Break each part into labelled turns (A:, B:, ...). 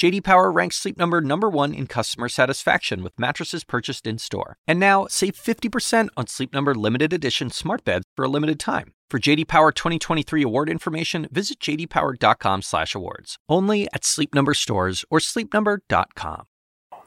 A: JD Power ranks Sleep Number number 1 in customer satisfaction with mattresses purchased in-store. And now, save 50% on Sleep Number limited edition smart beds for a limited time. For JD Power 2023 award information, visit jdpower.com/awards. Only at Sleep Number stores or sleepnumber.com.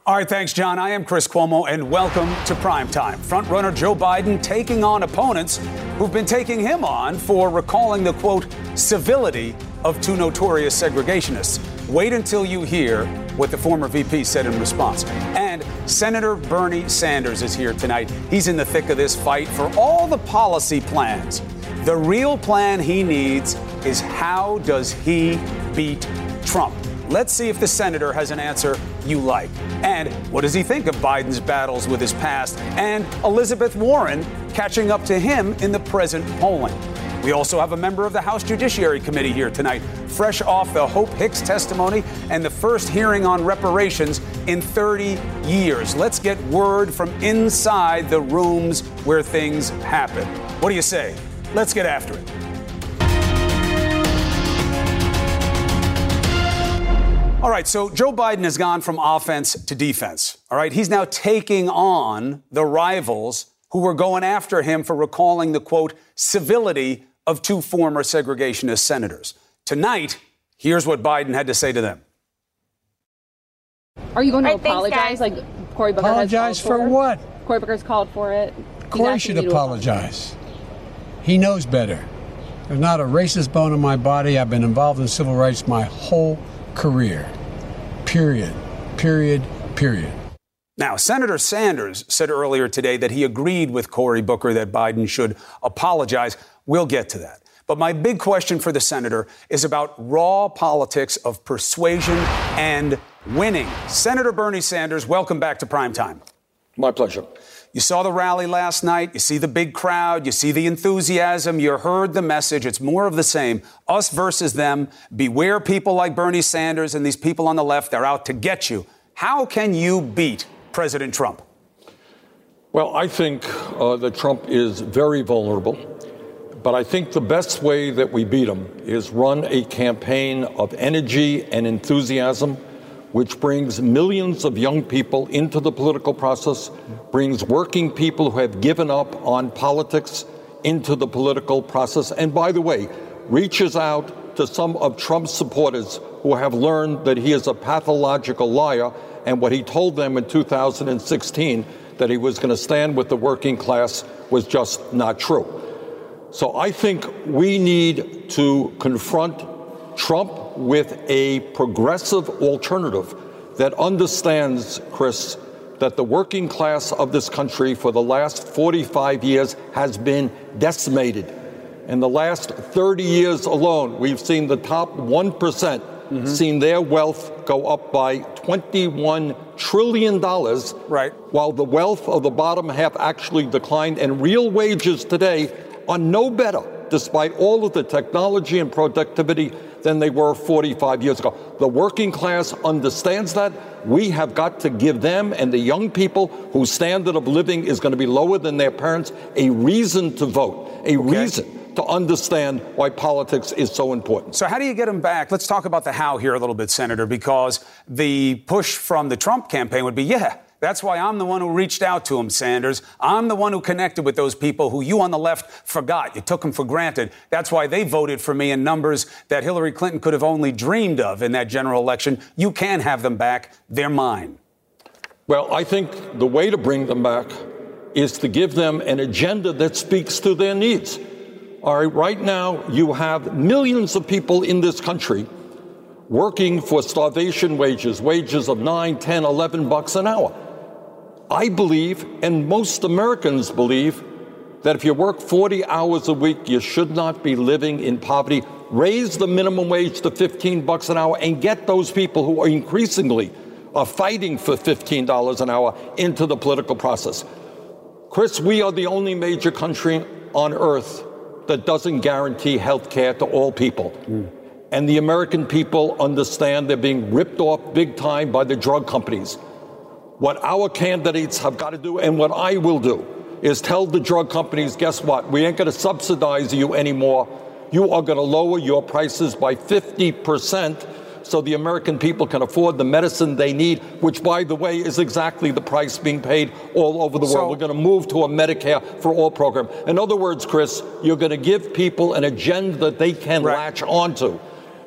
B: All right, thanks, John. I am Chris Cuomo, and welcome to Primetime. Frontrunner Joe Biden taking on opponents who've been taking him on for recalling the quote civility of two notorious segregationists. Wait until you hear what the former VP said in response. And Senator Bernie Sanders is here tonight. He's in the thick of this fight for all the policy plans. The real plan he needs is how does he beat Trump? Let's see if the senator has an answer you like. And what does he think of Biden's battles with his past and Elizabeth Warren catching up to him in the present polling? We also have a member of the House Judiciary Committee here tonight, fresh off the Hope Hicks testimony and the first hearing on reparations in 30 years. Let's get word from inside the rooms where things happen. What do you say? Let's get after it. All right, so Joe Biden has gone from offense to defense. All right, he's now taking on the rivals who were going after him for recalling the quote, civility of two former segregationist senators. Tonight, here's what Biden had to say to them.
C: Are you going to
D: All right, thanks,
C: apologize
D: guys.
C: like Cory Booker
E: Apologize
C: has called
E: for
C: for
E: what?
C: Cory Booker's called for it. Cory
E: should
C: you to
E: apologize. He knows better. There's not a racist bone in my body. I've been involved in civil rights my whole career. Period. Period. Period.
B: Now, Senator Sanders said earlier today that he agreed with Cory Booker that Biden should apologize. We'll get to that. But my big question for the senator is about raw politics of persuasion and winning. Senator Bernie Sanders, welcome back to primetime.
F: My pleasure.
B: You saw the rally last night. You see the big crowd. You see the enthusiasm. You heard the message. It's more of the same. Us versus them. Beware people like Bernie Sanders and these people on the left. They're out to get you. How can you beat President Trump?
F: Well, I think uh, that Trump is very vulnerable, but I think the best way that we beat them is run a campaign of energy and enthusiasm, which brings millions of young people into the political process, brings working people who have given up on politics into the political process, and by the way, reaches out to some of Trump's supporters who have learned that he is a pathological liar and what he told them in 2016 that he was going to stand with the working class was just not true. So I think we need to confront Trump with a progressive alternative that understands, Chris, that the working class of this country for the last 45 years has been decimated. In the last 30 years alone, we've seen the top 1% mm-hmm. seen their wealth go up by 21 trillion dollars,
B: Right.
F: while the wealth of the bottom half actually declined, and real wages today are no better, despite all of the technology and productivity, than they were 45 years ago. The working class understands that. We have got to give them and the young people whose standard of living is going to be lower than their parents a reason to vote, a reason to understand why politics is so important.
B: So, how do you get them back? Let's talk about the how here a little bit, Senator, because the push from the Trump campaign would be yeah, that's why I'm the one who reached out to him, Sanders. I'm the one who connected with those people who you on the left forgot. You took them for granted. That's why they voted for me in numbers that Hillary Clinton could have only dreamed of in that general election. You can have them back. They're mine.
F: Well, I think the way to bring them back is to give them an agenda that speaks to their needs. All right, right now you have millions of people in this country working for starvation wages, wages of 9, 10, 11 bucks an hour. I believe, and most Americans believe, that if you work 40 hours a week, you should not be living in poverty. Raise the minimum wage to 15 bucks an hour and get those people who are increasingly are fighting for $15 an hour into the political process. Chris, we are the only major country on earth that doesn't guarantee health care to all people. Hmm. and the American people understand they're being ripped off big time by the drug companies. What our candidates have got to do, and what I will do, is tell the drug companies guess what? We ain't going to subsidize you anymore. You are going to lower your prices by 50% so the American people can afford the medicine they need, which, by the way, is exactly the price being paid all over the world. So, We're going to move to a Medicare for all program. In other words, Chris, you're going to give people an agenda that they can right. latch onto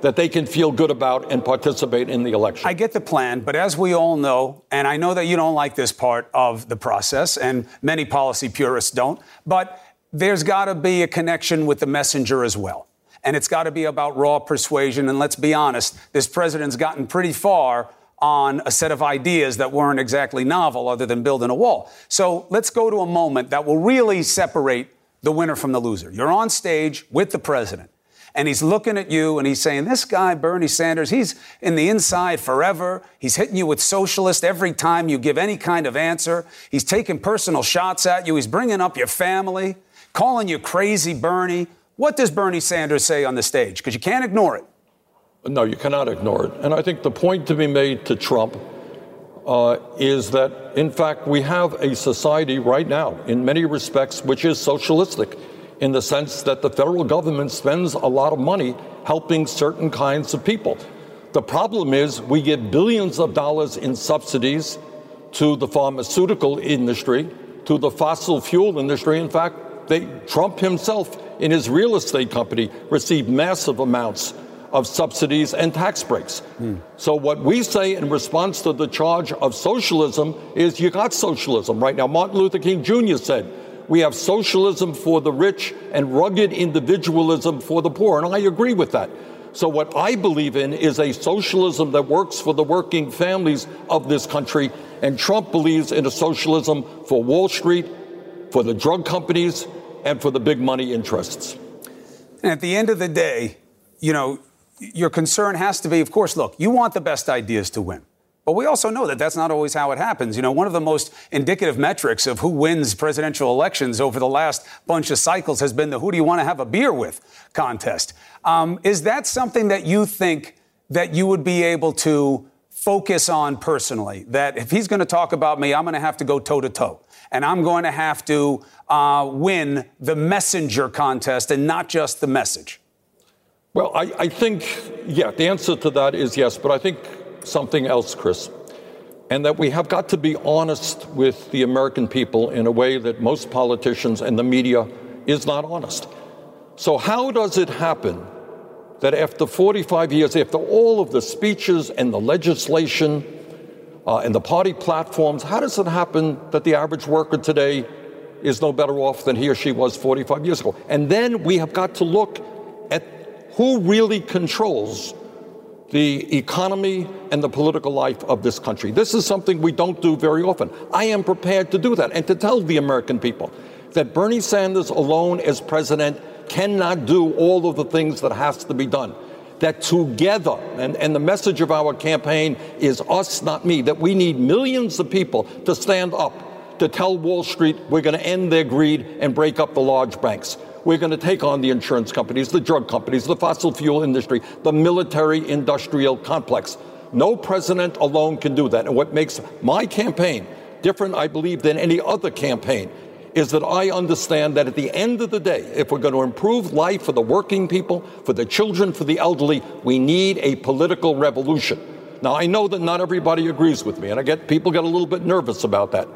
F: that they can feel good about and participate in the election.
B: I get the plan, but as we all know, and I know that you don't like this part of the process, and many policy purists don't, but there's got to be a connection with the messenger as well and it's got to be about raw persuasion. And let's be honest, this president's gotten pretty far on a set of ideas that weren't exactly novel other than building a wall. So let's go to a moment that will really separate the winner from the loser. You're on stage with the president. And he's looking at you and he's saying, This guy, Bernie Sanders, he's in the inside forever. He's hitting you with socialist every time you give any kind of answer. He's taking personal shots at you. He's bringing up your family, calling you crazy, Bernie. What does Bernie Sanders say on the stage? Because you can't ignore it.
F: No, you cannot ignore it. And I think the point to be made to Trump uh, is that, in fact, we have a society right now, in many respects, which is socialistic in the sense that the federal government spends a lot of money helping certain kinds of people. The problem is we give billions of dollars in subsidies to the pharmaceutical industry, to the fossil fuel industry. In fact, they, Trump himself in his real estate company received massive amounts of subsidies and tax breaks. Mm. So, what we say in response to the charge of socialism is you got socialism right now. Martin Luther King Jr. said, We have socialism for the rich and rugged individualism for the poor. And I agree with that. So, what I believe in is a socialism that works for the working families of this country. And Trump believes in a socialism for Wall Street, for the drug companies, and for the big money interests.
B: And at the end of the day, you know, your concern has to be, of course, look, you want the best ideas to win. But we also know that that's not always how it happens. You know, one of the most indicative metrics of who wins presidential elections over the last bunch of cycles has been the who do you want to have a beer with contest. Um, is that something that you think that you would be able to focus on personally? That if he's going to talk about me, I'm going to have to go toe to toe and I'm going to have to uh, win the messenger contest and not just the message?
F: Well, I, I think, yeah, the answer to that is yes, but I think something else, Chris, and that we have got to be honest with the American people in a way that most politicians and the media is not honest. So, how does it happen that after 45 years, after all of the speeches and the legislation, uh, and the party platforms. How does it happen that the average worker today is no better off than he or she was 45 years ago? And then we have got to look at who really controls the economy and the political life of this country. This is something we don't do very often. I am prepared to do that and to tell the American people that Bernie Sanders alone as president cannot do all of the things that has to be done that together, and, and the message of our campaign is us, not me, that we need millions of people to stand up to tell Wall Street we're going to end their greed and break up the large banks. We're going to take on the insurance companies, the drug companies, the fossil fuel industry, the military industrial complex. No president alone can do that. And what makes my campaign different, I believe, than any other campaign is that I understand that at the end of the day, if we're going to improve life for the working people, for the children, for the elderly, we need a political revolution. Now, I know that not everybody agrees with me, and I get people get a little bit nervous about that.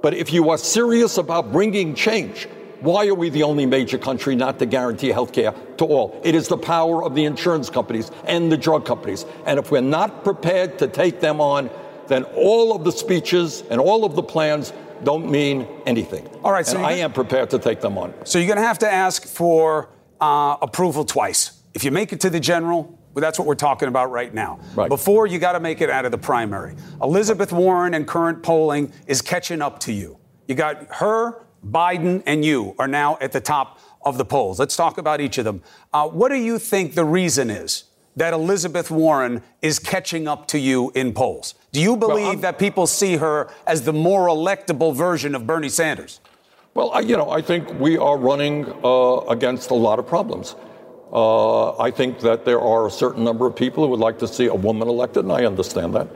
F: But if you are serious about bringing change, why are we the only major country not to guarantee health care to all? It is the power of the insurance companies and the drug companies. And if we're not prepared to take them on, then all of the speeches and all of the plans don't mean anything.
B: All right, so
F: I am prepared to take them on.
B: So you're going to have to ask for uh, approval twice. If you make it to the general, well, that's what we're talking about right now.
F: Right.
B: Before you got to make it out of the primary. Elizabeth Warren and current polling is catching up to you. You got her, Biden, and you are now at the top of the polls. Let's talk about each of them. Uh, what do you think the reason is that Elizabeth Warren is catching up to you in polls? Do you believe well, that people see her as the more electable version of Bernie Sanders?
F: Well, I, you know, I think we are running uh, against a lot of problems. Uh, I think that there are a certain number of people who would like to see a woman elected, and I understand that.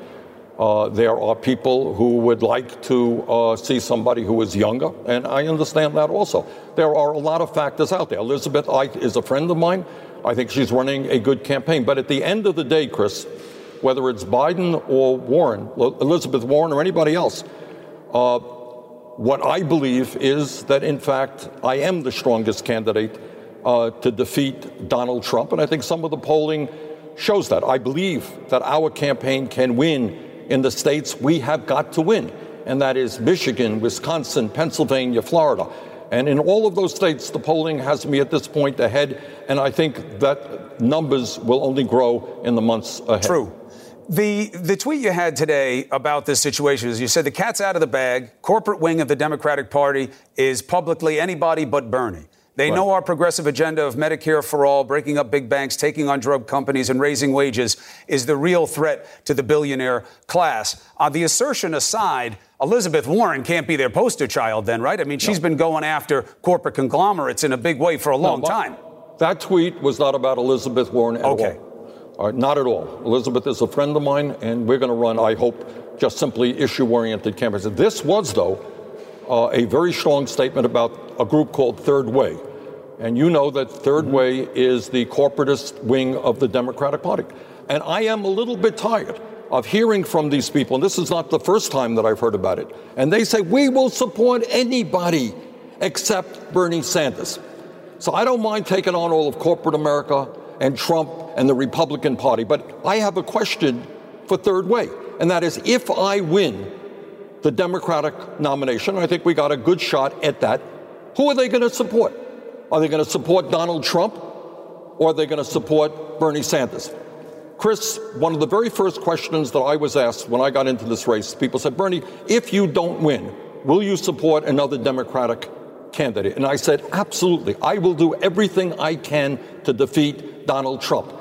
F: Uh, there are people who would like to uh, see somebody who is younger, and I understand that also. There are a lot of factors out there. Elizabeth Ike is a friend of mine. I think she's running a good campaign. But at the end of the day, Chris, whether it's Biden or Warren, Elizabeth Warren or anybody else, uh, what I believe is that, in fact, I am the strongest candidate uh, to defeat Donald Trump. And I think some of the polling shows that. I believe that our campaign can win in the states we have got to win, and that is Michigan, Wisconsin, Pennsylvania, Florida. And in all of those states, the polling has me at this point ahead, and I think that numbers will only grow in the months ahead.
B: True. The, the tweet you had today about this situation is you said the cat's out of the bag. Corporate wing of the Democratic Party is publicly anybody but Bernie. They right. know our progressive agenda of Medicare for all, breaking up big banks, taking on drug companies, and raising wages is the real threat to the billionaire class. Uh, the assertion aside, Elizabeth Warren can't be their poster child, then, right? I mean, she's no. been going after corporate conglomerates in a big way for a long no, time.
F: That tweet was not about Elizabeth Warren at
B: okay.
F: all. all right, not at all. Elizabeth is a friend of mine, and we're going to run, I hope, just simply issue oriented campaigns. This was, though, uh, a very strong statement about a group called Third Way. And you know that 3rd mm-hmm. Way is the corporatist wing of the Democratic Party. And I am a little bit tired of hearing from these people, and this is not the first time that I've heard about it. And they say, we will support anybody except Bernie Sanders. So I don't mind taking on all of corporate America and Trump and the Republican Party, but I have a question for Third Way, and that is if I win the Democratic nomination, I think we got a good shot at that, who are they going to support? Are they going to support Donald Trump or are they going to support Bernie Sanders? Chris, one of the very first questions that I was asked when I got into this race, people said, Bernie, if you don't win, will you support another Democratic candidate? And I said, absolutely. I will do everything I can to defeat Donald Trump.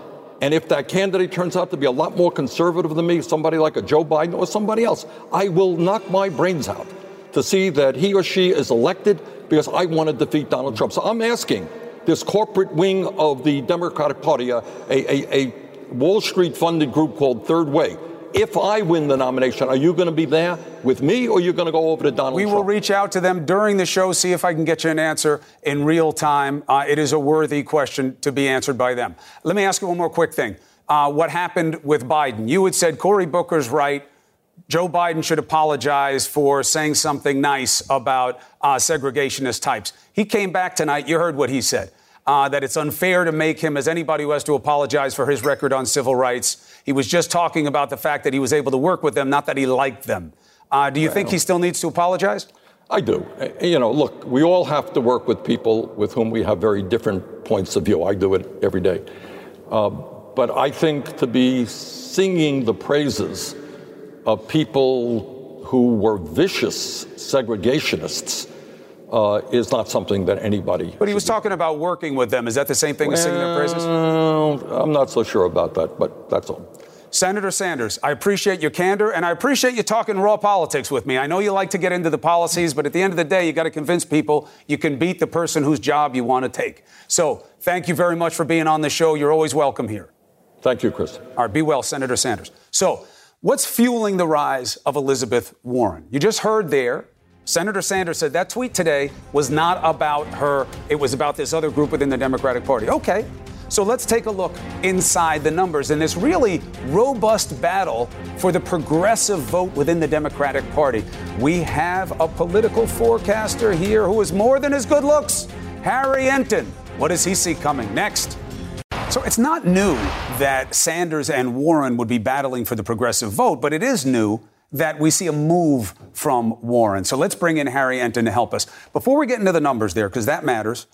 F: And if that candidate turns out to be a lot more conservative than me, somebody like a Joe Biden or somebody else, I will knock my brains out to see that he or she is elected because I want to defeat Donald Trump. So I'm asking this corporate wing of the Democratic Party, a, a, a Wall Street funded group called Third Way. If I win the nomination, are you going to be there with me or are you going to go over to Donald
B: we
F: Trump?
B: will reach out to them during the show, see if I can get you an answer in real time. Uh, it is a worthy question to be answered by them. Let me ask you one more quick thing. Uh, what happened with Biden? You had said Cory Booker's right. Joe Biden should apologize for saying something nice about uh, segregationist types. He came back tonight. You heard what he said. Uh, that it's unfair to make him as anybody who has to apologize for his record on civil rights. He was just talking about the fact that he was able to work with them, not that he liked them. Uh, do you well, think he still needs to apologize?
F: I do. Uh, you know, look, we all have to work with people with whom we have very different points of view. I do it every day. Uh, but I think to be singing the praises of people who were vicious segregationists uh, is not something that anybody.
B: But he was do. talking about working with them. Is that the same thing well, as singing their praises?
F: I'm not so sure about that, but that's all.
B: Senator Sanders, I appreciate your candor and I appreciate you talking raw politics with me. I know you like to get into the policies, but at the end of the day, you got to convince people you can beat the person whose job you want to take. So thank you very much for being on the show. You're always welcome here.
F: Thank you, Chris.
B: All right, be well, Senator Sanders. So What's fueling the rise of Elizabeth Warren? You just heard there, Senator Sanders said that tweet today was not about her, it was about this other group within the Democratic Party. Okay, so let's take a look inside the numbers in this really robust battle for the progressive vote within the Democratic Party. We have a political forecaster here who is more than his good looks, Harry Enten. What does he see coming next? So it's not new that Sanders and Warren would be battling for the progressive vote, but it is new that we see a move from Warren. So let's bring in Harry Enten to help us. Before we get into the numbers there, because that matters,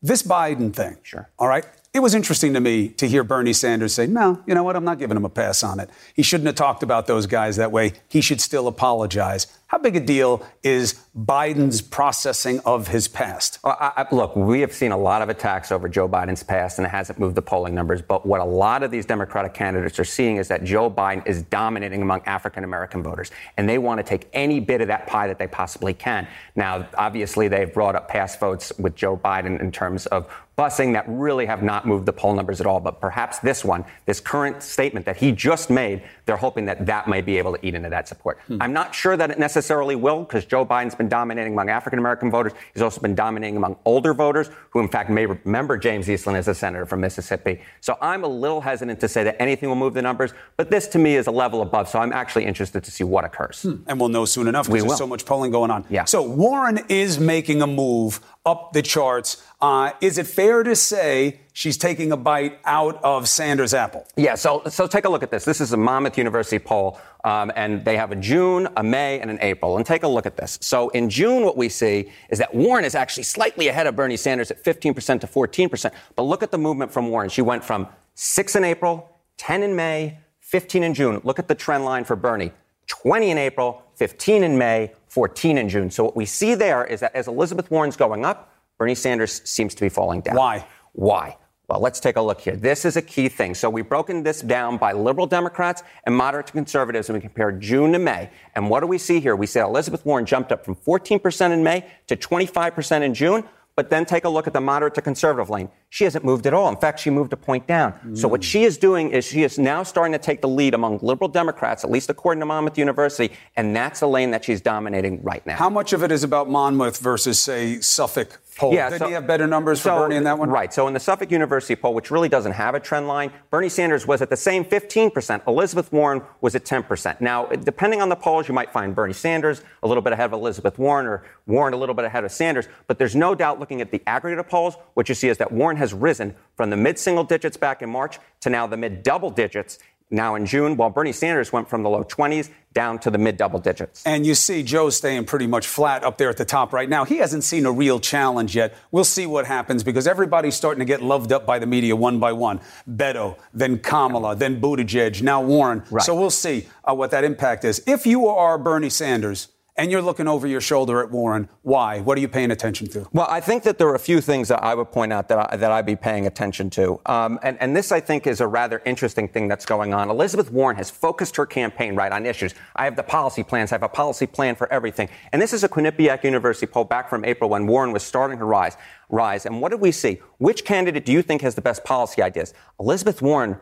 B: this Biden thing.
D: Sure.
B: All right. It was interesting to me to hear Bernie Sanders say, no, you know what? I'm not giving him a pass on it. He shouldn't have talked about those guys that way. He should still apologize. How big a deal is Biden's processing of his past?
D: I, I, look, we have seen a lot of attacks over Joe Biden's past, and it hasn't moved the polling numbers. But what a lot of these Democratic candidates are seeing is that Joe Biden is dominating among African American voters, and they want to take any bit of that pie that they possibly can. Now, obviously, they've brought up past votes with Joe Biden in terms of busing that really have not moved the poll numbers at all. But perhaps this one, this current statement that he just made, they're hoping that that may be able to eat into that support. Hmm. I'm not sure that it necessarily will because Joe Biden's been dominating among African American voters. He's also been dominating among older voters who, in fact, may remember James Eastland as a senator from Mississippi. So I'm a little hesitant to say that anything will move the numbers. But this to me is a level above. So I'm actually interested to see what occurs. Hmm.
B: And we'll know soon enough because there's so much polling going on.
D: Yeah.
B: So Warren is making a move up the charts. Uh, is it fair to say she's taking a bite out of Sanders' apple?
D: Yeah, so, so take a look at this. This is a Monmouth University poll, um, and they have a June, a May, and an April. And take a look at this. So in June, what we see is that Warren is actually slightly ahead of Bernie Sanders at 15% to 14%. But look at the movement from Warren. She went from 6 in April, 10 in May, 15 in June. Look at the trend line for Bernie 20 in April, 15 in May, 14 in June. So what we see there is that as Elizabeth Warren's going up, Bernie Sanders seems to be falling down.
B: Why?
D: Why? Well, let's take a look here. This is a key thing. So we've broken this down by liberal Democrats and moderate to conservatives, and we compare June to May. And what do we see here? We see Elizabeth Warren jumped up from 14% in May to 25% in June. But then take a look at the moderate to conservative lane. She hasn't moved at all. In fact, she moved a point down. Mm. So what she is doing is she is now starting to take the lead among liberal Democrats, at least according to Monmouth University, and that's the lane that she's dominating right now.
B: How much of it is about Monmouth versus, say, Suffolk poll. Yeah, Didn't so, he have better numbers for
D: so,
B: Bernie in that one?
D: Right. So in the Suffolk University poll, which really doesn't have a trend line, Bernie Sanders was at the same 15%. Elizabeth Warren was at 10%. Now, depending on the polls, you might find Bernie Sanders a little bit ahead of Elizabeth Warren or Warren a little bit ahead of Sanders. But there's no doubt looking at the aggregate of polls, what you see is that Warren has risen from the mid single digits back in March to now the mid double digits now in June, while Bernie Sanders went from the low 20s down to the mid double digits.
B: And you see Joe staying pretty much flat up there at the top right now. He hasn't seen a real challenge yet. We'll see what happens because everybody's starting to get loved up by the media one by one. Beto, then Kamala, then Buttigieg, now Warren. Right. So we'll see uh, what that impact is. If you are Bernie Sanders, and you're looking over your shoulder at Warren. Why? What are you paying attention to?
D: Well, I think that there are a few things that I would point out that, I, that I'd be paying attention to. Um, and, and this, I think, is a rather interesting thing that's going on. Elizabeth Warren has focused her campaign right on issues. I have the policy plans. I have a policy plan for everything. And this is a Quinnipiac University poll back from April when Warren was starting her rise. Rise. And what did we see? Which candidate do you think has the best policy ideas? Elizabeth Warren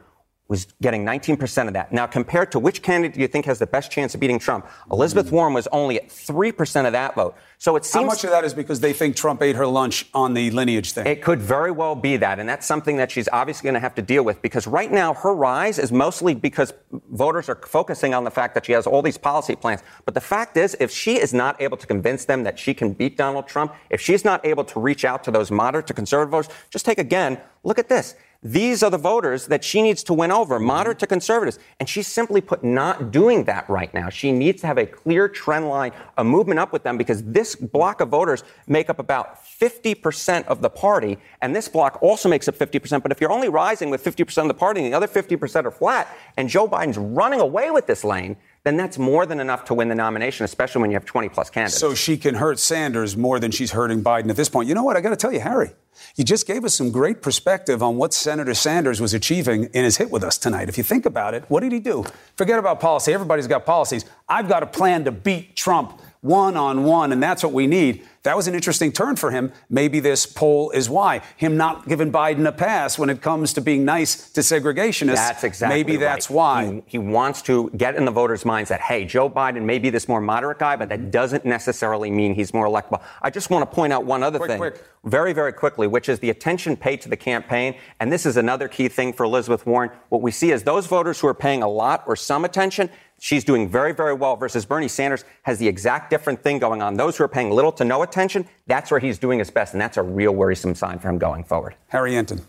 D: was getting 19% of that. Now, compared to which candidate do you think has the best chance of beating Trump? Elizabeth hmm. Warren was only at 3% of that vote. So it seems.
B: How much of that is because they think Trump ate her lunch on the lineage thing?
D: It could very well be that. And that's something that she's obviously going to have to deal with because right now her rise is mostly because voters are focusing on the fact that she has all these policy plans. But the fact is, if she is not able to convince them that she can beat Donald Trump, if she's not able to reach out to those moderate to conservative voters, just take again, look at this. These are the voters that she needs to win over, mm-hmm. moderate to conservatives. And she's simply put not doing that right now. She needs to have a clear trend line, a movement up with them, because this block of voters make up about 50% of the party. And this block also makes up 50%. But if you're only rising with 50% of the party and the other 50% are flat, and Joe Biden's running away with this lane, then that's more than enough to win the nomination, especially when you have 20 plus candidates.
B: So she can hurt Sanders more than she's hurting Biden at this point. You know what? I got to tell you, Harry, you just gave us some great perspective on what Senator Sanders was achieving in his hit with us tonight. If you think about it, what did he do? Forget about policy. Everybody's got policies. I've got a plan to beat Trump one on one, and that's what we need. That was an interesting turn for him. Maybe this poll is why. Him not giving Biden a pass when it comes to being nice to segregationists.
D: That's exactly
B: Maybe that's why.
D: He, he, wants to get in the voters' minds that, hey, Joe Biden may be this more moderate guy, but that mm-hmm. doesn't necessarily mean he's more electable. I just want to point out one other
B: quick,
D: thing.
B: Quick.
D: Very, very quickly, which is the attention paid to the campaign. And this is another key thing for Elizabeth Warren. What we see is those voters who are paying a lot or some attention, She's doing very, very well versus Bernie Sanders has the exact different thing going on. Those who are paying little to no attention, that's where he's doing his best, and that's a real worrisome sign for him going forward.
B: Harry Enten,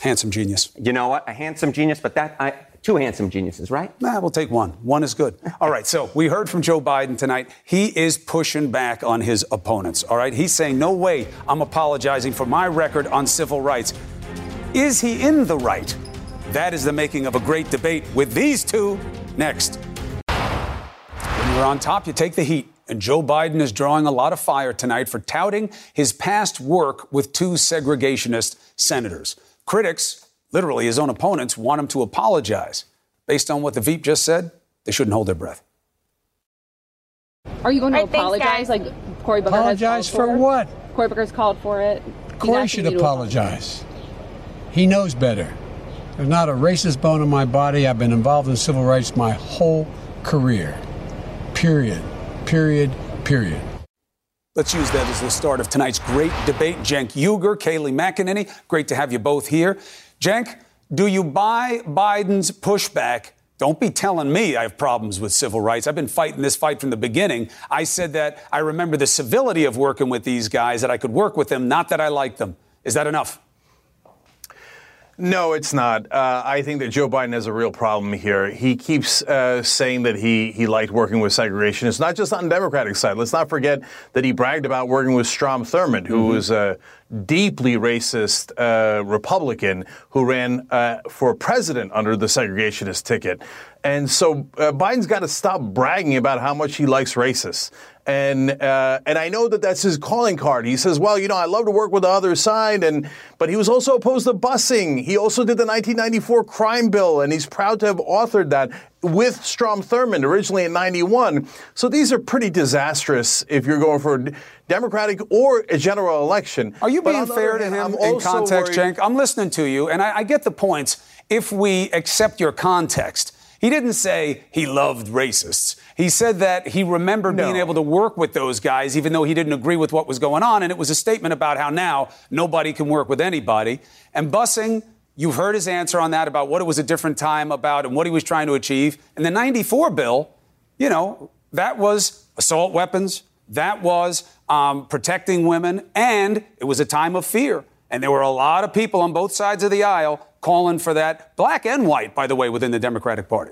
B: handsome genius.
D: You know what? A handsome genius, but that I, two handsome geniuses, right?
B: Nah, we'll take one. One is good. All right, so we heard from Joe Biden tonight. He is pushing back on his opponents. All right, he's saying, no way I'm apologizing for my record on civil rights. Is he in the right? That is the making of a great debate with these two next. When you're on top, you take the heat. And Joe Biden is drawing a lot of fire tonight for touting his past work with two segregationist senators. Critics, literally his own opponents, want him to apologize. Based on what the Veep just said, they shouldn't hold their breath.
C: Are you going to
G: All right, thanks,
C: apologize?
G: guys.
C: like Cory Booker
E: Apologize
C: has called
E: for what?
C: Cory Booker's called for it. He's Cory
E: should
C: you to
E: apologize. He knows better. There's not a racist bone in my body. I've been involved in civil rights my whole career. Period. Period. Period.
B: Let's use that as the start of tonight's great debate. Cenk Uygur, Kayleigh McEnany, great to have you both here. Cenk, do you buy Biden's pushback? Don't be telling me I have problems with civil rights. I've been fighting this fight from the beginning. I said that I remember the civility of working with these guys, that I could work with them, not that I like them. Is that enough?
H: No, it's not. Uh, I think that Joe Biden has a real problem here. He keeps uh, saying that he he liked working with segregationists, not just on the Democratic side. Let's not forget that he bragged about working with Strom Thurmond, who was a deeply racist uh, Republican who ran uh, for president under the segregationist ticket. And so uh, Biden's got to stop bragging about how much he likes racists. And uh, and I know that that's his calling card. He says, "Well, you know, I love to work with the other side," and but he was also opposed to busing. He also did the 1994 crime bill, and he's proud to have authored that with Strom Thurmond originally in 91. So these are pretty disastrous if you're going for a Democratic or a general election.
B: Are you
H: But
B: being fair to
H: hand,
B: him
H: I'm
B: in context,
H: worried-
B: Cenk? I'm listening to you, and I, I get the points if we accept your context. He didn't say he loved racists. He said that he remembered being able to work with those guys, even though he didn't agree with what was going on. And it was a statement about how now nobody can work with anybody. And busing, you've heard his answer on that about what it was a different time about and what he was trying to achieve. And the 94 bill, you know, that was assault weapons, that was um, protecting women, and it was a time of fear. And there were a lot of people on both sides of the aisle calling for that, black and white, by the way, within the Democratic Party.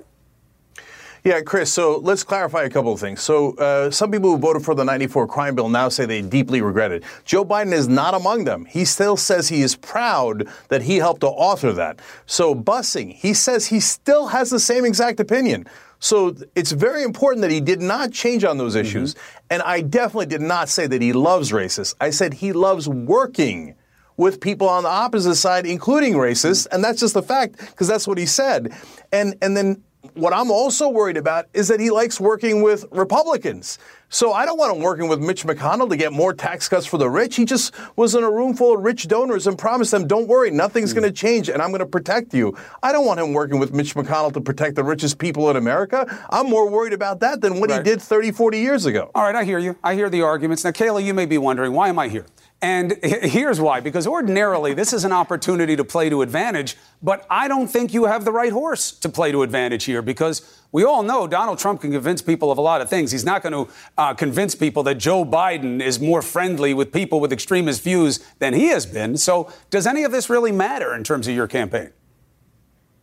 H: Yeah, Chris, so let's clarify a couple of things. So, uh, some people who voted for the 94 crime bill now say they deeply regret it. Joe Biden is not among them. He still says he is proud that he helped to author that. So, busing, he says he still has the same exact opinion. So, it's very important that he did not change on those issues. And I definitely did not say that he loves racists. I said he loves working with people on the opposite side, including racists, and that's just a fact because that's what he said. And and then what I'm also worried about is that he likes working with Republicans. So I don't want him working with Mitch McConnell to get more tax cuts for the rich. He just was in a room full of rich donors and promised them, "Don't worry, nothing's going to hmm. change, and I'm going to protect you." I don't want him working with Mitch McConnell to protect the richest people in America. I'm more worried about that than what he did 30, 40 years ago.
B: All right, I hear you. I hear the arguments. Now, Kayla, you may be wondering, why am I here? And here's why because ordinarily this is an opportunity to play to advantage, but I don't think you have the right horse to play to advantage here because we all know Donald Trump can convince people of a lot of things. He's not going to uh, convince people that Joe Biden is more friendly with people with extremist views than he has been. So, does any of this really matter in terms of your campaign?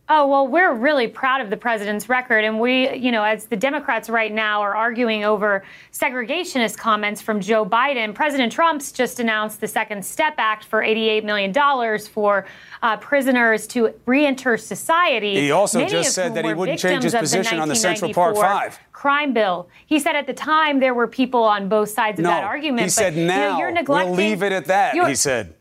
G: Oh, well, we're really proud of the president's record. And we, you know, as the Democrats right now are arguing over segregationist comments from Joe Biden, President Trump's just announced the Second Step Act for $88 million for uh, prisoners to reenter society.
B: He also
G: many
B: just said that he wouldn't change his position on the Central Park Five.
G: Crime bill. He said at the time there were people on both sides of
B: No,
G: that argument.
B: he said
G: you know,
B: now
G: you're
B: we'll leave it at that. He said,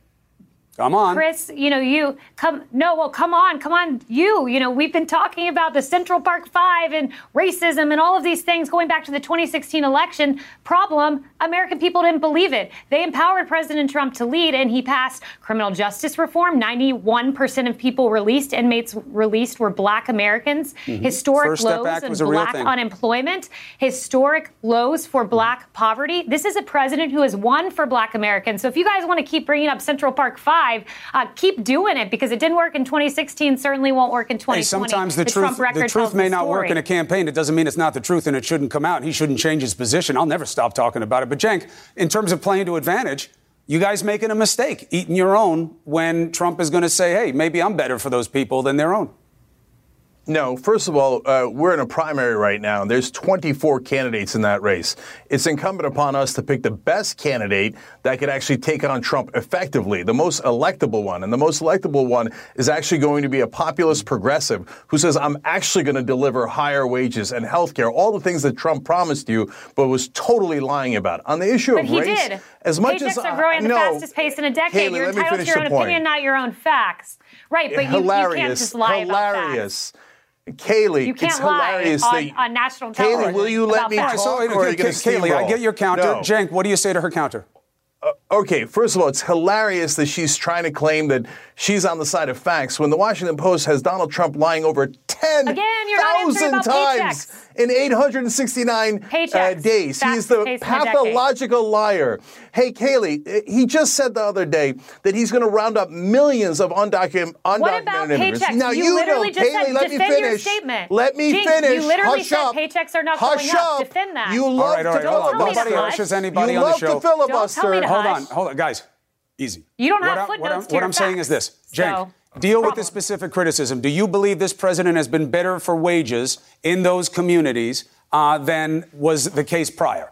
B: "Come on."
G: Chris, you know, you come, no, well, come on, come on, you, you know, we've been talking about the Central Park Five and racism and all of these things going back to the 2016 election. Problem, American people didn't believe it. They empowered President Trump to lead and he passed criminal justice reform. 91% of people released, inmates released were black Americans. Historic
B: Mm-hmm. First
G: lows in
B: was a real
G: black unemployment, historic lows for black poverty. This is a president who has won for black Americans. So if you guys want to keep bringing up Central Park 5, uh, keep doing it because it didn't work in 2016, certainly won't work in 2020.
B: Hey, sometimes the,
G: Trump
B: truth, the truth may
G: the
B: not work in a campaign. It doesn't mean it's not the truth and it shouldn't come out. He shouldn't change his position. I'll never stop talking about it. But Cenk, in terms of playing to advantage, you guys making a mistake, eating your own when Trump is going to say, hey, maybe I'm better for those people than their own.
H: No, first of all, uh, we're in a primary right now, and there's 24 candidates in that race. It's incumbent upon us to pick the best candidate that could actually take on Trump effectively, the most electable one. And the most electable one is actually going to be a populist progressive who says, I'm actually going to deliver higher wages and health care, all the things that Trump promised you, but was totally lying about. On the issue
G: But
H: of
G: he
H: race,
G: did.
H: as much
G: Paychecks
H: as
G: are growing at the
H: no,
G: fastest pace in a decade.
H: Haley,
G: You're
H: let me
G: entitled to
H: finish
G: your own opinion, not your own facts. Right, but you, you can't just lie about facts.
H: Hilarious. Kayleigh,
G: You can't
H: it's
G: lie
H: hilarious
G: on,
H: that
G: on national Kayleigh,
H: will you let me
G: facts.
H: talk? or are you gonna
B: Kayleigh, I get your counter.
H: No.
B: Cenk, what do you say to her counter?
H: Uh, Okay, first of all, it's hilarious that she's trying to claim that she's on the side of facts when the Washington Post has Donald Trump lying over 10,000
G: Again, you're not answering about
H: times
G: paychecks.
H: in 869 uh, days. He is the
G: pace in a decade.
H: pathological liar. Hey, Kayleigh, uh, he just said the other day that he's going to round up millions of undocumented, undocumented
G: What about
H: immigrants.
G: paychecks?
H: Now,
G: You
H: you,
G: literally
H: know,
G: just
H: Kayleigh,
G: said
H: let me
G: defend your
H: finish.
G: statement.
H: Let me
G: Jinx,
H: finish.
G: you literally
H: Hush
G: said
H: up.
G: paychecks are not
H: Hush
G: going up.
H: up.
G: Defend that.
H: You love
B: right, all
H: to
B: right, hold on.
G: tell me to
B: Nobody
G: hush.
B: anybody
H: you
B: on the
H: love
B: show.
H: to filibuster.
G: Don't tell me to
B: Hold
G: hush.
B: On, hold on, guys. Easy.
G: You don't have
B: what I'm- what I'm,
G: to
B: what
G: your
B: I'm saying is this,
G: facts,
B: Cenk.
G: so-
B: Deal with
G: Problem.
B: the specific criticism. Do you believe this president has been better for wages in those communities uh, than was the case prior?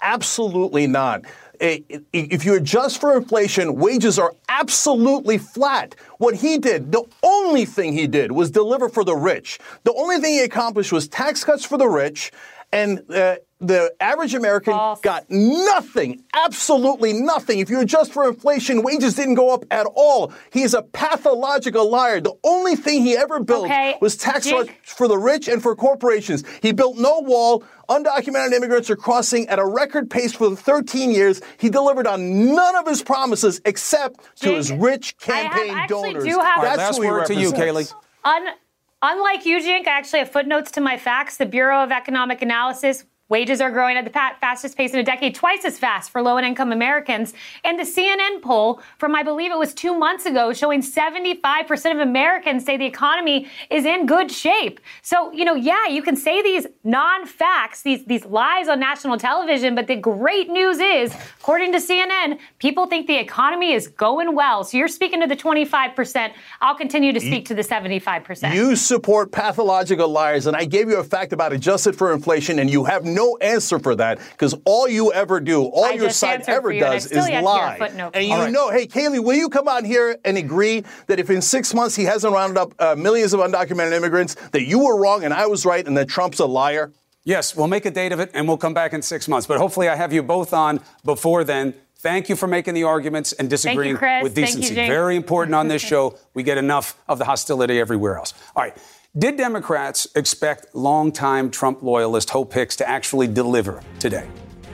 H: Absolutely not. I- I- If you adjust for inflation, wages are absolutely flat. What he did, the only thing he did was deliver for the rich. The only thing he accomplished was tax cuts for the rich, and uh, the average American
G: False.
H: got nothing, absolutely nothing. If you adjust for inflation, wages didn't go up at all. He is a pathological liar. The only thing he ever built
G: Okay,
H: was tax
G: Jake-
H: cuts for the rich and for corporations. He built no wall. Undocumented immigrants are crossing at a record pace for 13 years. He delivered on none of his promises except to his rich campaign
G: I have-
H: campaign
G: actually
H: donors.
G: do have- All
B: right,
H: That's
B: last
H: who
B: word to you,
H: represents.
B: Kayleigh.
G: Un- unlike you, Cenk, I actually have footnotes to my facts. The Bureau of Economic Analysis. Wages are growing at the fastest pace in a decade, twice as fast for low and income Americans. And the CNN poll from, I believe it was two months ago, showing 75% of Americans say the economy is in good shape. So, you know, yeah, you can say these non facts, these, these lies on national television, but the great news is, according to CNN, people think the economy is going well. So you're speaking to the 25%. I'll continue to speak to the 75%.
H: You support pathological liars, and I gave you a fact about adjusted for inflation, and you have no answer for that because all you ever do, all
G: I
H: your side ever
G: you,
H: does is
G: yet to hear a
H: lie.
G: footnote
H: And you
G: you.
B: right.
H: know, hey, Kayleigh, will you come on here and agree that if in six months he hasn't rounded up uh, millions of undocumented immigrants, that you were wrong and I was right, and that Trump's a liar?
B: Yes, we'll make a date of it and we'll come back in six months. But hopefully, I have you both on before then. Thank you for making the arguments and disagreeing
G: Chris.
B: with
G: Thank you,
B: decency. Very important on this show. We get enough of the hostility everywhere else. All right. Did Democrats expect longtime Trump loyalist Hope Hicks to actually deliver today?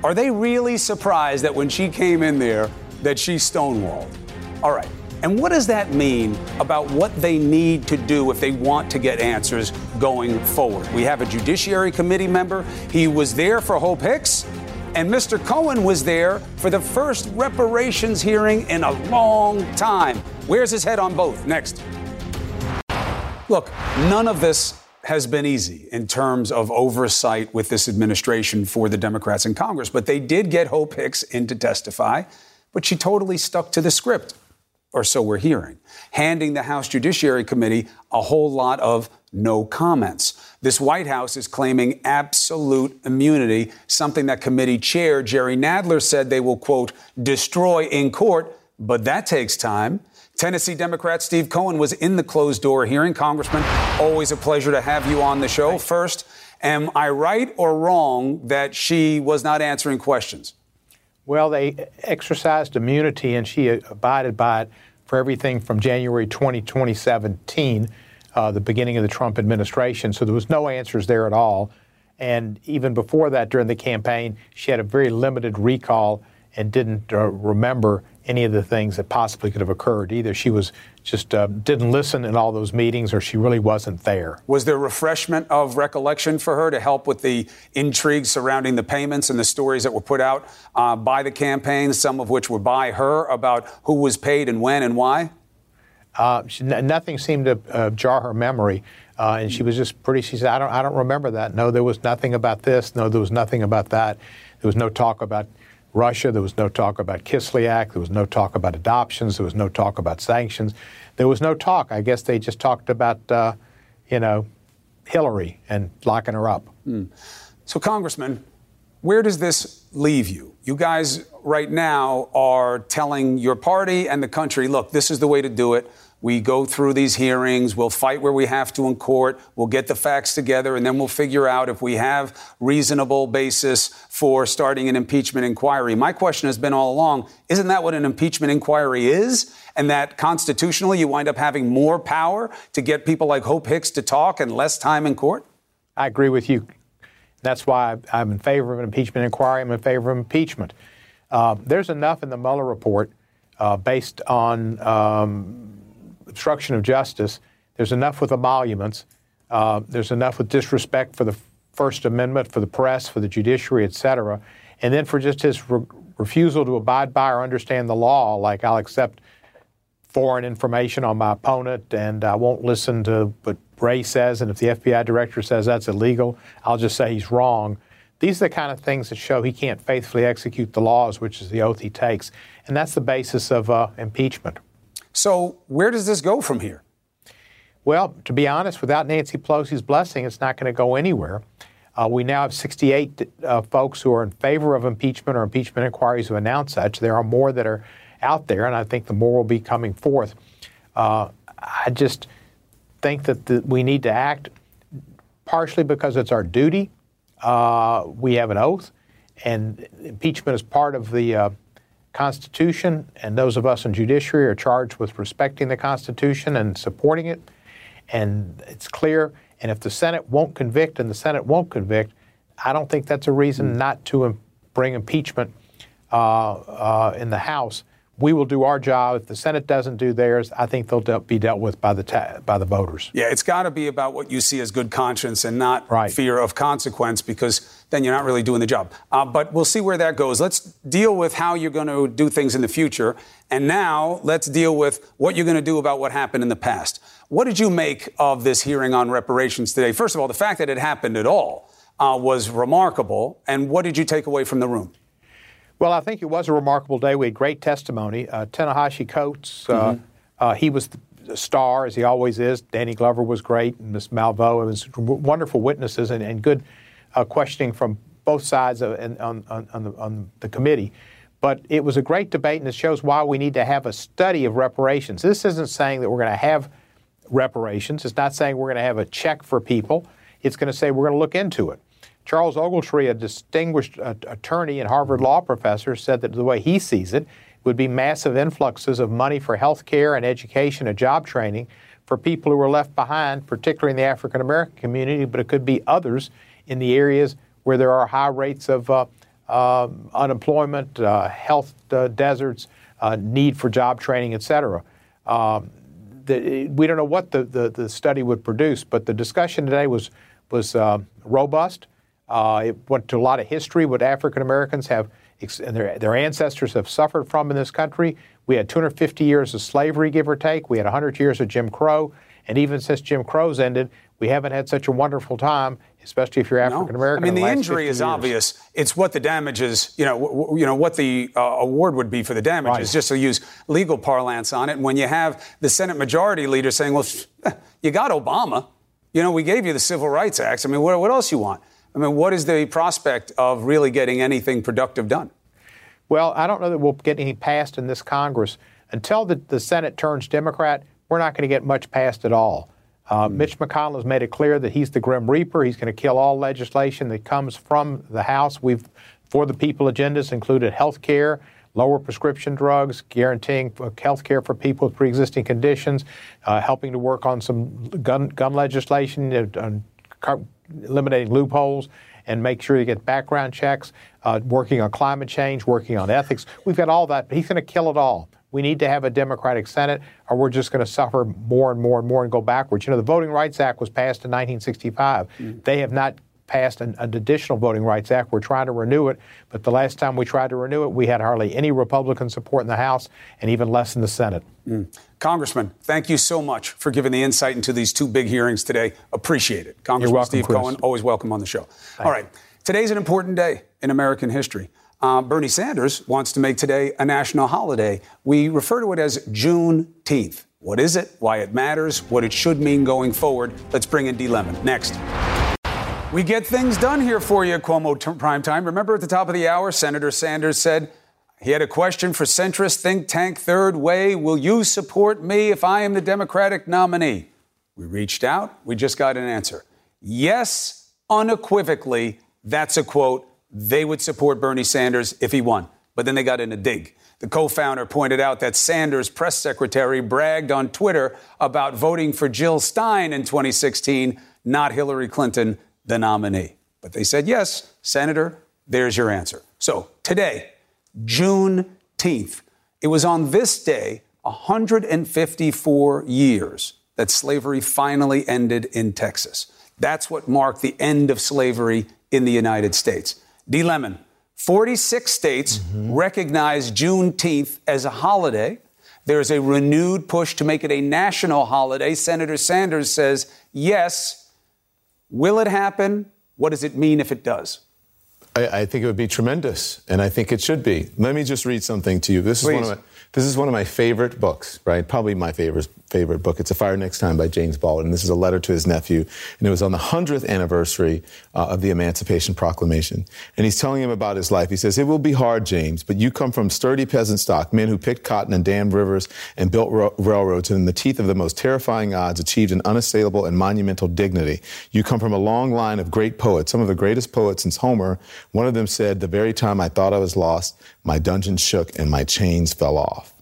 B: Are they really surprised that when she came in there that she stonewalled? All right. And what does that mean about what they need to do if they want to get answers going forward? We have a Judiciary Committee member. He was there for Hope Hicks, and Mr. Cohen was there for the first reparations hearing in a long time. Where's his head on both? Next. Look, none of this has been easy in terms of oversight with this administration for the Democrats in Congress, but they did get Hope Hicks in to testify, but she totally stuck to the script, or so we're hearing, handing the House Judiciary Committee a whole lot of no comments. This White House is claiming absolute immunity, something that committee chair Jerry Nadler said they will, quote, destroy in court, but that takes time. Tennessee Democrat Steve Cohen was in the closed door hearing. Congressman, always a pleasure to have you on the show. First, am I right or wrong that she was not answering questions?
I: Well, they exercised immunity, and she abided by it for everything from January 20, 2017, uh, the beginning of the Trump administration. So there was no answers there at all. And even before that, during the campaign, she had a very limited recall and didn't uh, remember any of the things that possibly could have occurred. Either she was just uh, didn't listen in all those meetings, or she really wasn't there.
B: Was there refreshment of recollection for her to help with the intrigue surrounding the payments and the stories that were put out uh, by the campaign, some of which were by her about who was paid and when and why?
I: Uh, she, n- nothing seemed to uh, jar her memory, uh, and she was just pretty. She said, "I don't, I don't remember that. No, there was nothing about this. No, there was nothing about that. There was no talk about Russia. There was no talk about Kislyak. There was no talk about adoptions. There was no talk about sanctions. There was no talk. I guess they just talked about, uh, you know, Hillary and locking her up.
B: Mm. So, Congressman, where does this leave you? You guys right now are telling your party and the country, look, this is the way to do it. We go through these hearings. We'll fight where we have to in court. We'll get the facts together, and then we'll figure out if we have reasonable basis for starting an impeachment inquiry. My question has been all along: Isn't that what an impeachment inquiry is? And that constitutionally, you wind up having more power to get people like Hope Hicks to talk and less time in court.
I: I agree with you. That's why I'm in favor of an impeachment inquiry. I'm in favor of impeachment. Uh, there's enough in the Mueller report uh, based on. Um, obstruction of justice. There's enough with emoluments. Uh, there's enough with disrespect for the First Amendment, for the press, for the judiciary, et cetera. And then for just his re- refusal to abide by or understand the law, like I'll accept foreign information on my opponent and I won't listen to what Wray says. And if the FBI director says that's illegal, I'll just say he's wrong. These are the kind of things that show he can't faithfully execute the laws, which is the oath he takes. And that's the basis of uh, impeachment.
B: So, where does this go from here?
I: Well, to be honest, without Nancy Pelosi's blessing, it's not going to go anywhere. Uh, we now have 68 uh, folks who are in favor of impeachment or impeachment inquiries who announced such. There are more that are out there, and I think the more will be coming forth. Uh, I just think that the, we need to act partially because it's our duty. Uh, we have an oath, and impeachment is part of the uh, Constitution, and those of us in judiciary are charged with respecting the Constitution and supporting it. And it's clear. And if the Senate won't convict and the Senate won't convict, I don't think that's a reason mm. not to bring impeachment uh, uh, in the House we will do our job. If the Senate doesn't do theirs, I think they'll de- be dealt with by the ta- by the voters.
B: Yeah, it's got to be about what you see as good conscience and not
I: right.
B: fear of consequence, because then you're not really doing the job. Uh, but we'll see where that goes. Let's deal with how you're going to do things in the future, and now let's deal with what you're going to do about what happened in the past. What did you make of this hearing on reparations today? First of all, the fact that it happened at all uh, was remarkable, and what did you take away from the room?
I: Well, I think it was a remarkable day. We had great testimony. Uh, Ta-Nehisi Coates, uh, mm-hmm. uh, he was the star, as he always is. Danny Glover was great, and Ms. Malveaux. It was wonderful witnesses and, and good uh, questioning from both sides of, on, on, on, the, on the committee. But it was a great debate, and it shows why we need to have a study of reparations. This isn't saying that we're going to have reparations. It's not saying we're going to have a check for people. It's going to say we're going to look into it. Charles Ogletree, a distinguished uh, attorney and Harvard law professor, said that the way he sees it would be massive influxes of money for health care and education and job training for people who are left behind, particularly in the African American community, but it could be others in the areas where there are high rates of uh, uh, unemployment, uh, health uh, deserts, uh, need for job training, et cetera. Um, the, we don't know what the, the, the, study would produce, but the discussion today was, was robust. Uh, it went to a lot of history, what African Americans have and their, their ancestors have suffered from in this country. We had 250 years of slavery, give or take. We had 100 years of Jim Crow. And even since Jim Crow's ended, we haven't had such a wonderful time, especially if you're African American.
B: No. I mean,
I: the,
B: the injury is
I: years.
B: obvious. It's what the damages, you know, w- you know what the uh, award would be for the damages,
I: right.
B: just to use legal parlance on it. And when you have the Senate Majority Leader saying, "Well, you got Obama, you know, we gave you the Civil Rights Act. I mean, what, what else you want?" I mean, what is the prospect of really getting anything productive done?
I: Well, I don't know that we'll get anything passed in this Congress. Until the, the Senate turns Democrat, we're not going to get much passed at all. Uh, mm. Mitch McConnell has made it clear that he's the Grim Reaper. He's going to kill all legislation that comes from the House. We've, for the people agendas, included health care, lower prescription drugs, guaranteeing health care for people with pre-existing conditions, uh, helping to work on some gun, gun legislation, uh, eliminating loopholes and make sure you get background checks, uh, working on climate change, working on ethics. We've got all that, but he's going to kill it all. We need to have a Democratic Senate, or we're just going to suffer more and more and more and go backwards. You know, the Voting Rights Act was passed in 1965. Mm. They have not passed an, an, additional Voting Rights Act. We're trying to renew it, but the last time we tried to renew it, we had hardly any Republican support in the House and even less in the Senate.
B: Mm. Congressman, thank you so much for giving the insight into these two big hearings today. Appreciate it. Congressman
I: welcome,
B: Steve
I: Chris.
B: Cohen, always welcome on the show.
I: Thanks.
B: All right. Today's an important day in American history. Uh, Bernie Sanders wants to make today a national holiday. We refer to it as Juneteenth. What is it? Why it matters? What it should mean going forward? Let's bring in D. Lemon. Next. We get things done here for you, Cuomo t- Prime Time. Remember at the top of the hour, Senator Sanders said he had a question for centrist think tank Third Way. Will you support me if I am the Democratic nominee? We reached out. We just got an answer. Yes, unequivocally, that's a quote. They would support Bernie Sanders if he won. But then they got in a dig. The co founder pointed out that Sanders' press secretary bragged on Twitter about voting for Jill Stein in 2016, not Hillary Clinton, the nominee. But they said, yes, Senator, there's your answer. So today, Juneteenth, it was on this day, 154 years, that slavery finally ended in Texas. That's what marked the end of slavery in the United States. D. Lemon, 46 states mm-hmm. recognize Juneteenth as a holiday. There's a renewed push to make it a national holiday. Senator Sanders says, yes. Will it happen? What does it mean if it does?
J: I, I think it would be tremendous, and I think it should be. Let me just read something to you. This Please. is one of my this is one of my favorite books, right? Probably my favorite favorite book. It's A Fire Next Time by James Baldwin. This is a letter to his nephew, and it was on the 100th anniversary uh, of the Emancipation Proclamation. And he's telling him about his life. He says, It will be hard, James, but you come from sturdy peasant stock, men who picked cotton and dammed rivers and built ro- railroads, and in the teeth of the most terrifying odds achieved an unassailable and monumental dignity. You come from a long line of great poets, some of the greatest poets since Homer. One of them said, The very time I thought I was lost, my dungeon shook and my chains fell off.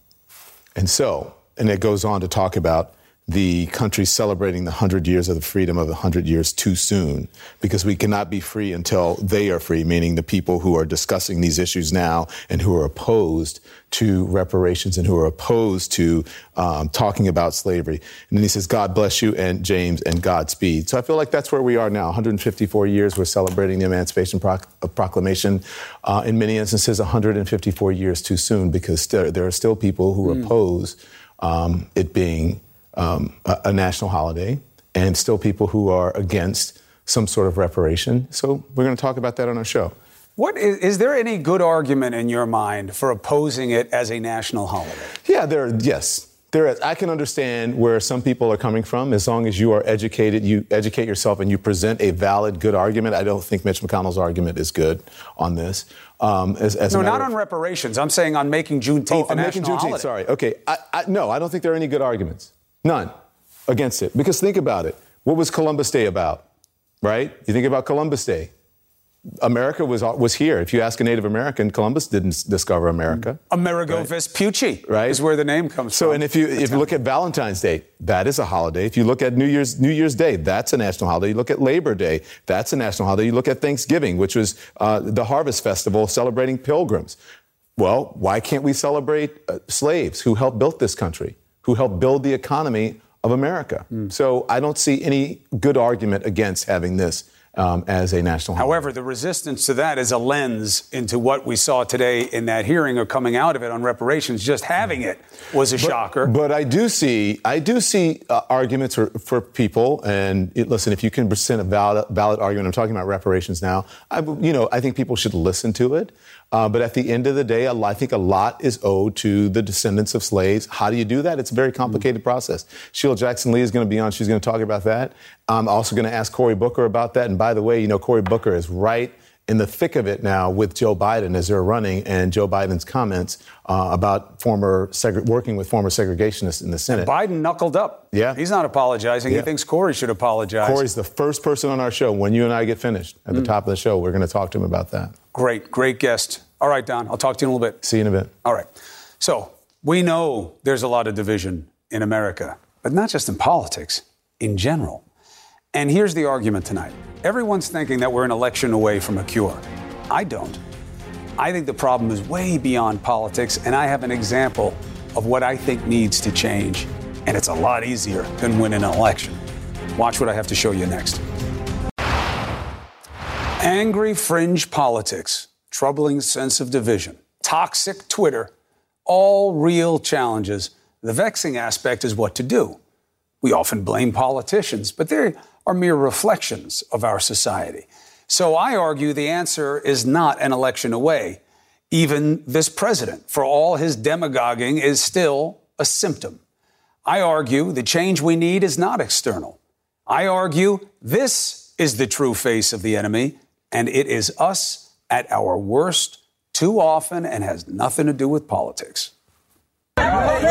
J: And so, and it goes on to talk about the country celebrating the 100 years of the freedom of the 100 years too soon because we cannot be free until they are free, meaning the people who are discussing these issues now and who are opposed to reparations and who are opposed to um, talking about slavery. And then he says, God bless you and James and Godspeed. So I feel like that's where we are now. 154 years, we're celebrating the Emancipation Proc- uh, Proclamation. Uh, in many instances, 154 years too soon because st- there are still people who mm. oppose um, it being um, a, a national holiday, and still people who are against some sort of reparation. So we're going to talk about that on our show.
B: What is, is, there any good argument in your mind for opposing it as a national holiday?
J: Yeah, there. Yes, there is. I can understand where some people are coming from. As long as you are educated, you educate yourself, and you present a valid, good argument. I don't think Mitch McConnell's argument is good on this.
B: Um, as, as no, not of, on reparations. I'm saying on making Juneteenth
J: oh,
B: a
J: national
B: Juneteenth,
J: holiday. Sorry. Okay. I, I, no, I don't think there are any good arguments. None against it. Because think about it. What was Columbus Day about? Right? You think about Columbus Day. America was was here. If you ask a Native American, Columbus didn't discover America.
B: Amerigo right? Vespucci
J: right?
B: is where the name comes
J: so,
B: from.
J: So, and if you if you look at Valentine's Day, that is a holiday. If you look at New Year's New Year's Day, that's a national holiday. You look at Labor Day, that's a national holiday. You look at Thanksgiving, which was uh, the Harvest Festival celebrating pilgrims. Well, why can't we celebrate uh, slaves who helped build this country? Who helped build the economy of America. Mm. So I don't see any good argument against having this um, as a national holiday.
B: However, the resistance to that is a lens into what we saw today in that hearing or coming out of it on reparations. Just having it was a
J: but,
B: shocker.
J: But I do see, I do see uh, arguments for, for people. And it, listen, if you can present a valid, valid argument, I'm talking about reparations now. I, you know, I think people should listen to it. Uh, but at the end of the day, I think a lot is owed to the descendants of slaves. How do you do that? It's a very complicated mm-hmm. process. Sheila Jackson Lee is going to be on. She's going to talk about that. I'm also going to ask Cory Booker about that. And by the way, you know, Cory Booker is right in the thick of it now with Joe Biden as they're running, and Joe Biden's comments uh, about former seg- working with former segregationists in the Senate.
B: Biden knuckled up.
J: Yeah,
B: he's not apologizing. Yeah. He thinks Cory should apologize.
J: Cory's the first person on our show. When you and I get finished at the mm. top of the show, we're going to talk to him about that.
B: Great, great guest. All right, Don. I'll talk to you in a little bit.
J: See you in a bit.
B: All right. So we know there's a lot of division in America, but not just in politics, in general. And here's the argument tonight everyone's thinking that we're an election away from a cure. I don't. I think the problem is way beyond politics, and I have an example of what I think needs to change. And it's a lot easier than winning an election. Watch what I have to show you next. Angry fringe politics, troubling sense of division, toxic Twitter, all real challenges. The vexing aspect is what to do. We often blame politicians, but they are mere reflections of our society. So I argue the answer is not an election away. Even this president, for all his demagoguing, is still a symptom. I argue the change we need is not external. I argue this is the true face of the enemy, and it is us at our worst too often and has nothing to do with politics.
K: What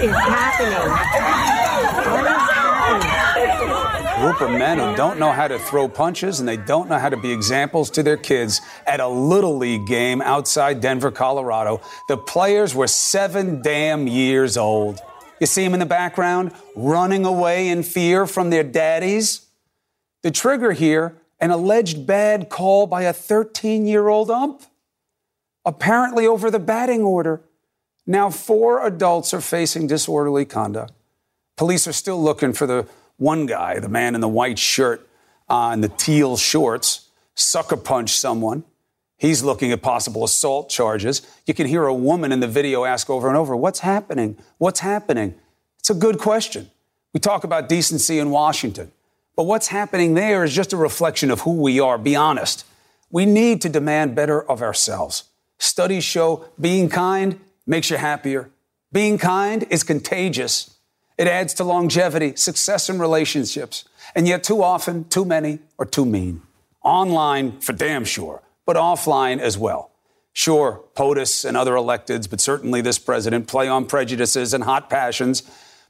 K: is happening?
B: Group of men who don't know how to throw punches and they don't know how to be examples to their kids at a little league game outside Denver, Colorado. The players were seven damn years old. You see them in the background running away in fear from their daddies. The trigger here an alleged bad call by a 13 year old ump, apparently over the batting order. Now, four adults are facing disorderly conduct. Police are still looking for the one guy, the man in the white shirt uh, and the teal shorts, sucker punched someone. He's looking at possible assault charges. You can hear a woman in the video ask over and over, What's happening? What's happening? It's a good question. We talk about decency in Washington, but what's happening there is just a reflection of who we are. Be honest. We need to demand better of ourselves. Studies show being kind makes you happier. Being kind is contagious. It adds to longevity, success in relationships. And yet, too often, too many are too mean. Online, for damn sure, but offline as well. Sure, POTUS and other electeds, but certainly this president, play on prejudices and hot passions,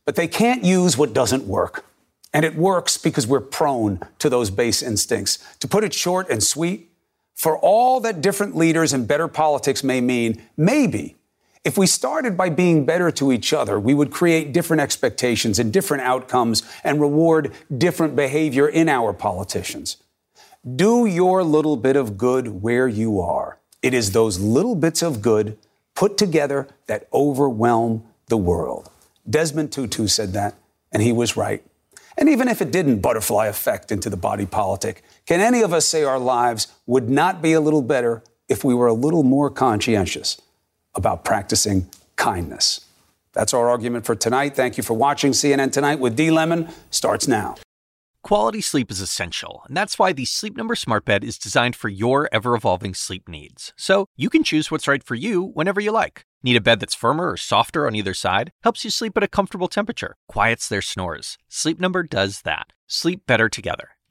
B: but they can't use what doesn't work. And it works because we're prone to those base instincts. To put it short and sweet, for all that different leaders and better politics may mean, maybe if we started by being better to each other, we would create different expectations and different outcomes and reward different behavior in our politicians. Do your little bit of good where you are. It is those little bits of good put together that overwhelm the world. Desmond Tutu said that, and he was right. And even if it didn't butterfly effect into the body politic, can any of us say our lives would not be a little better if we were a little more conscientious? About practicing kindness. That's our argument for tonight. Thank you for watching CNN Tonight with D. Lemon. Starts now.
A: Quality sleep is essential, and that's why the Sleep Number Smart Bed is designed for your ever evolving sleep needs. So you can choose what's right for you whenever you like. Need a bed that's firmer or softer on either side? Helps you sleep at a comfortable temperature, quiets their snores. Sleep Number does that. Sleep better together.